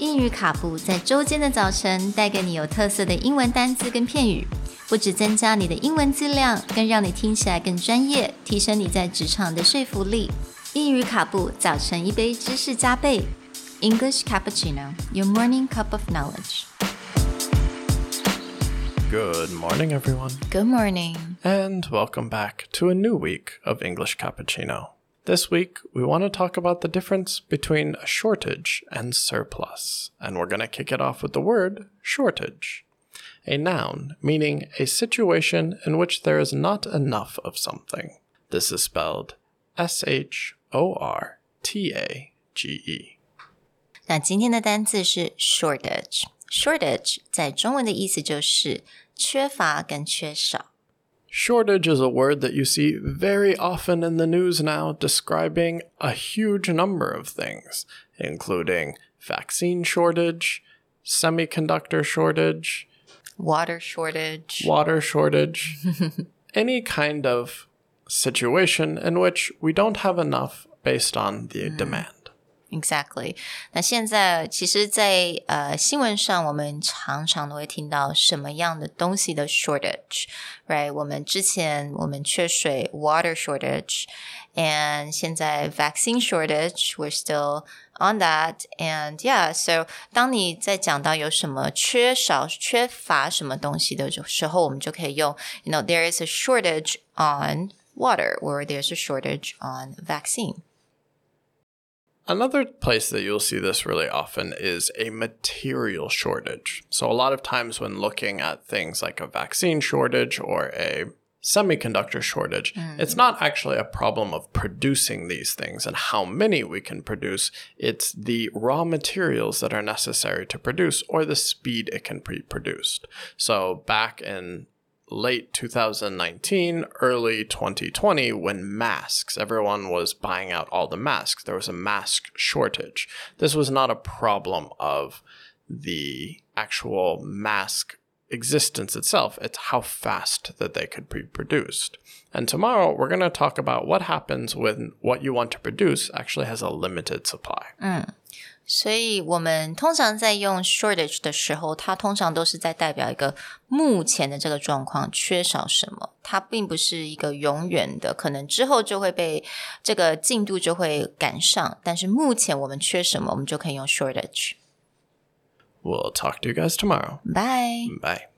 英语卡布在周间的早晨带给你有特色的英文单词跟片语，不只增加你的英文质量，更让你听起来更专业，提升你在职场的说服力。英语卡布早晨一杯知识加倍，English cappuccino, your morning cup of knowledge. Good morning, everyone, Good morning. and welcome back to a new week of English Cappuccino. This week, we want to talk about the difference between a shortage and surplus, and we're going to kick it off with the word shortage, a noun meaning a situation in which there is not enough of something. This is spelled S H O R T A G E. 那今天的单字是 shortage。shortage 在中文的意思就是缺乏跟缺少。 Shortage is a word that you see very often in the news now, describing a huge number of things, including vaccine shortage, semiconductor shortage, water shortage. water shortage, any kind of situation in which we don't have enough based on the mm. demand. Exactly。那现在其实在，呃新闻上，我们常常都会听到什么样的东西的 shortage，right？我们之前我们缺水，water shortage，and 现在 vaccine shortage，we're still on that，and yeah，so 当你在讲到有什么缺少、缺乏什么东西的时候，我们就可以用，you know，there is a shortage on water，or there's a shortage on vaccine。 Another place that you'll see this really often is a material shortage. So, a lot of times when looking at things like a vaccine shortage or a semiconductor shortage, mm. it's not actually a problem of producing these things and how many we can produce. It's the raw materials that are necessary to produce or the speed it can be produced. So, back in late 2019, early 2020, when masks, everyone was buying out all the masks. There was a mask shortage. This was not a problem of the actual mask existence itself, it's how fast that they could be produced. And tomorrow, we're going to talk about what happens when what you want to produce actually has a limited supply. Mm. 所以我们通常在用 shortage 的时候，它通常都是在代表一个目前的这个状况缺少什么，它并不是一个永远的，可能之后就会被这个进度就会赶上，但是目前我们缺什么，我们就可以用 shortage。We'll talk to you guys tomorrow. Bye。Bye.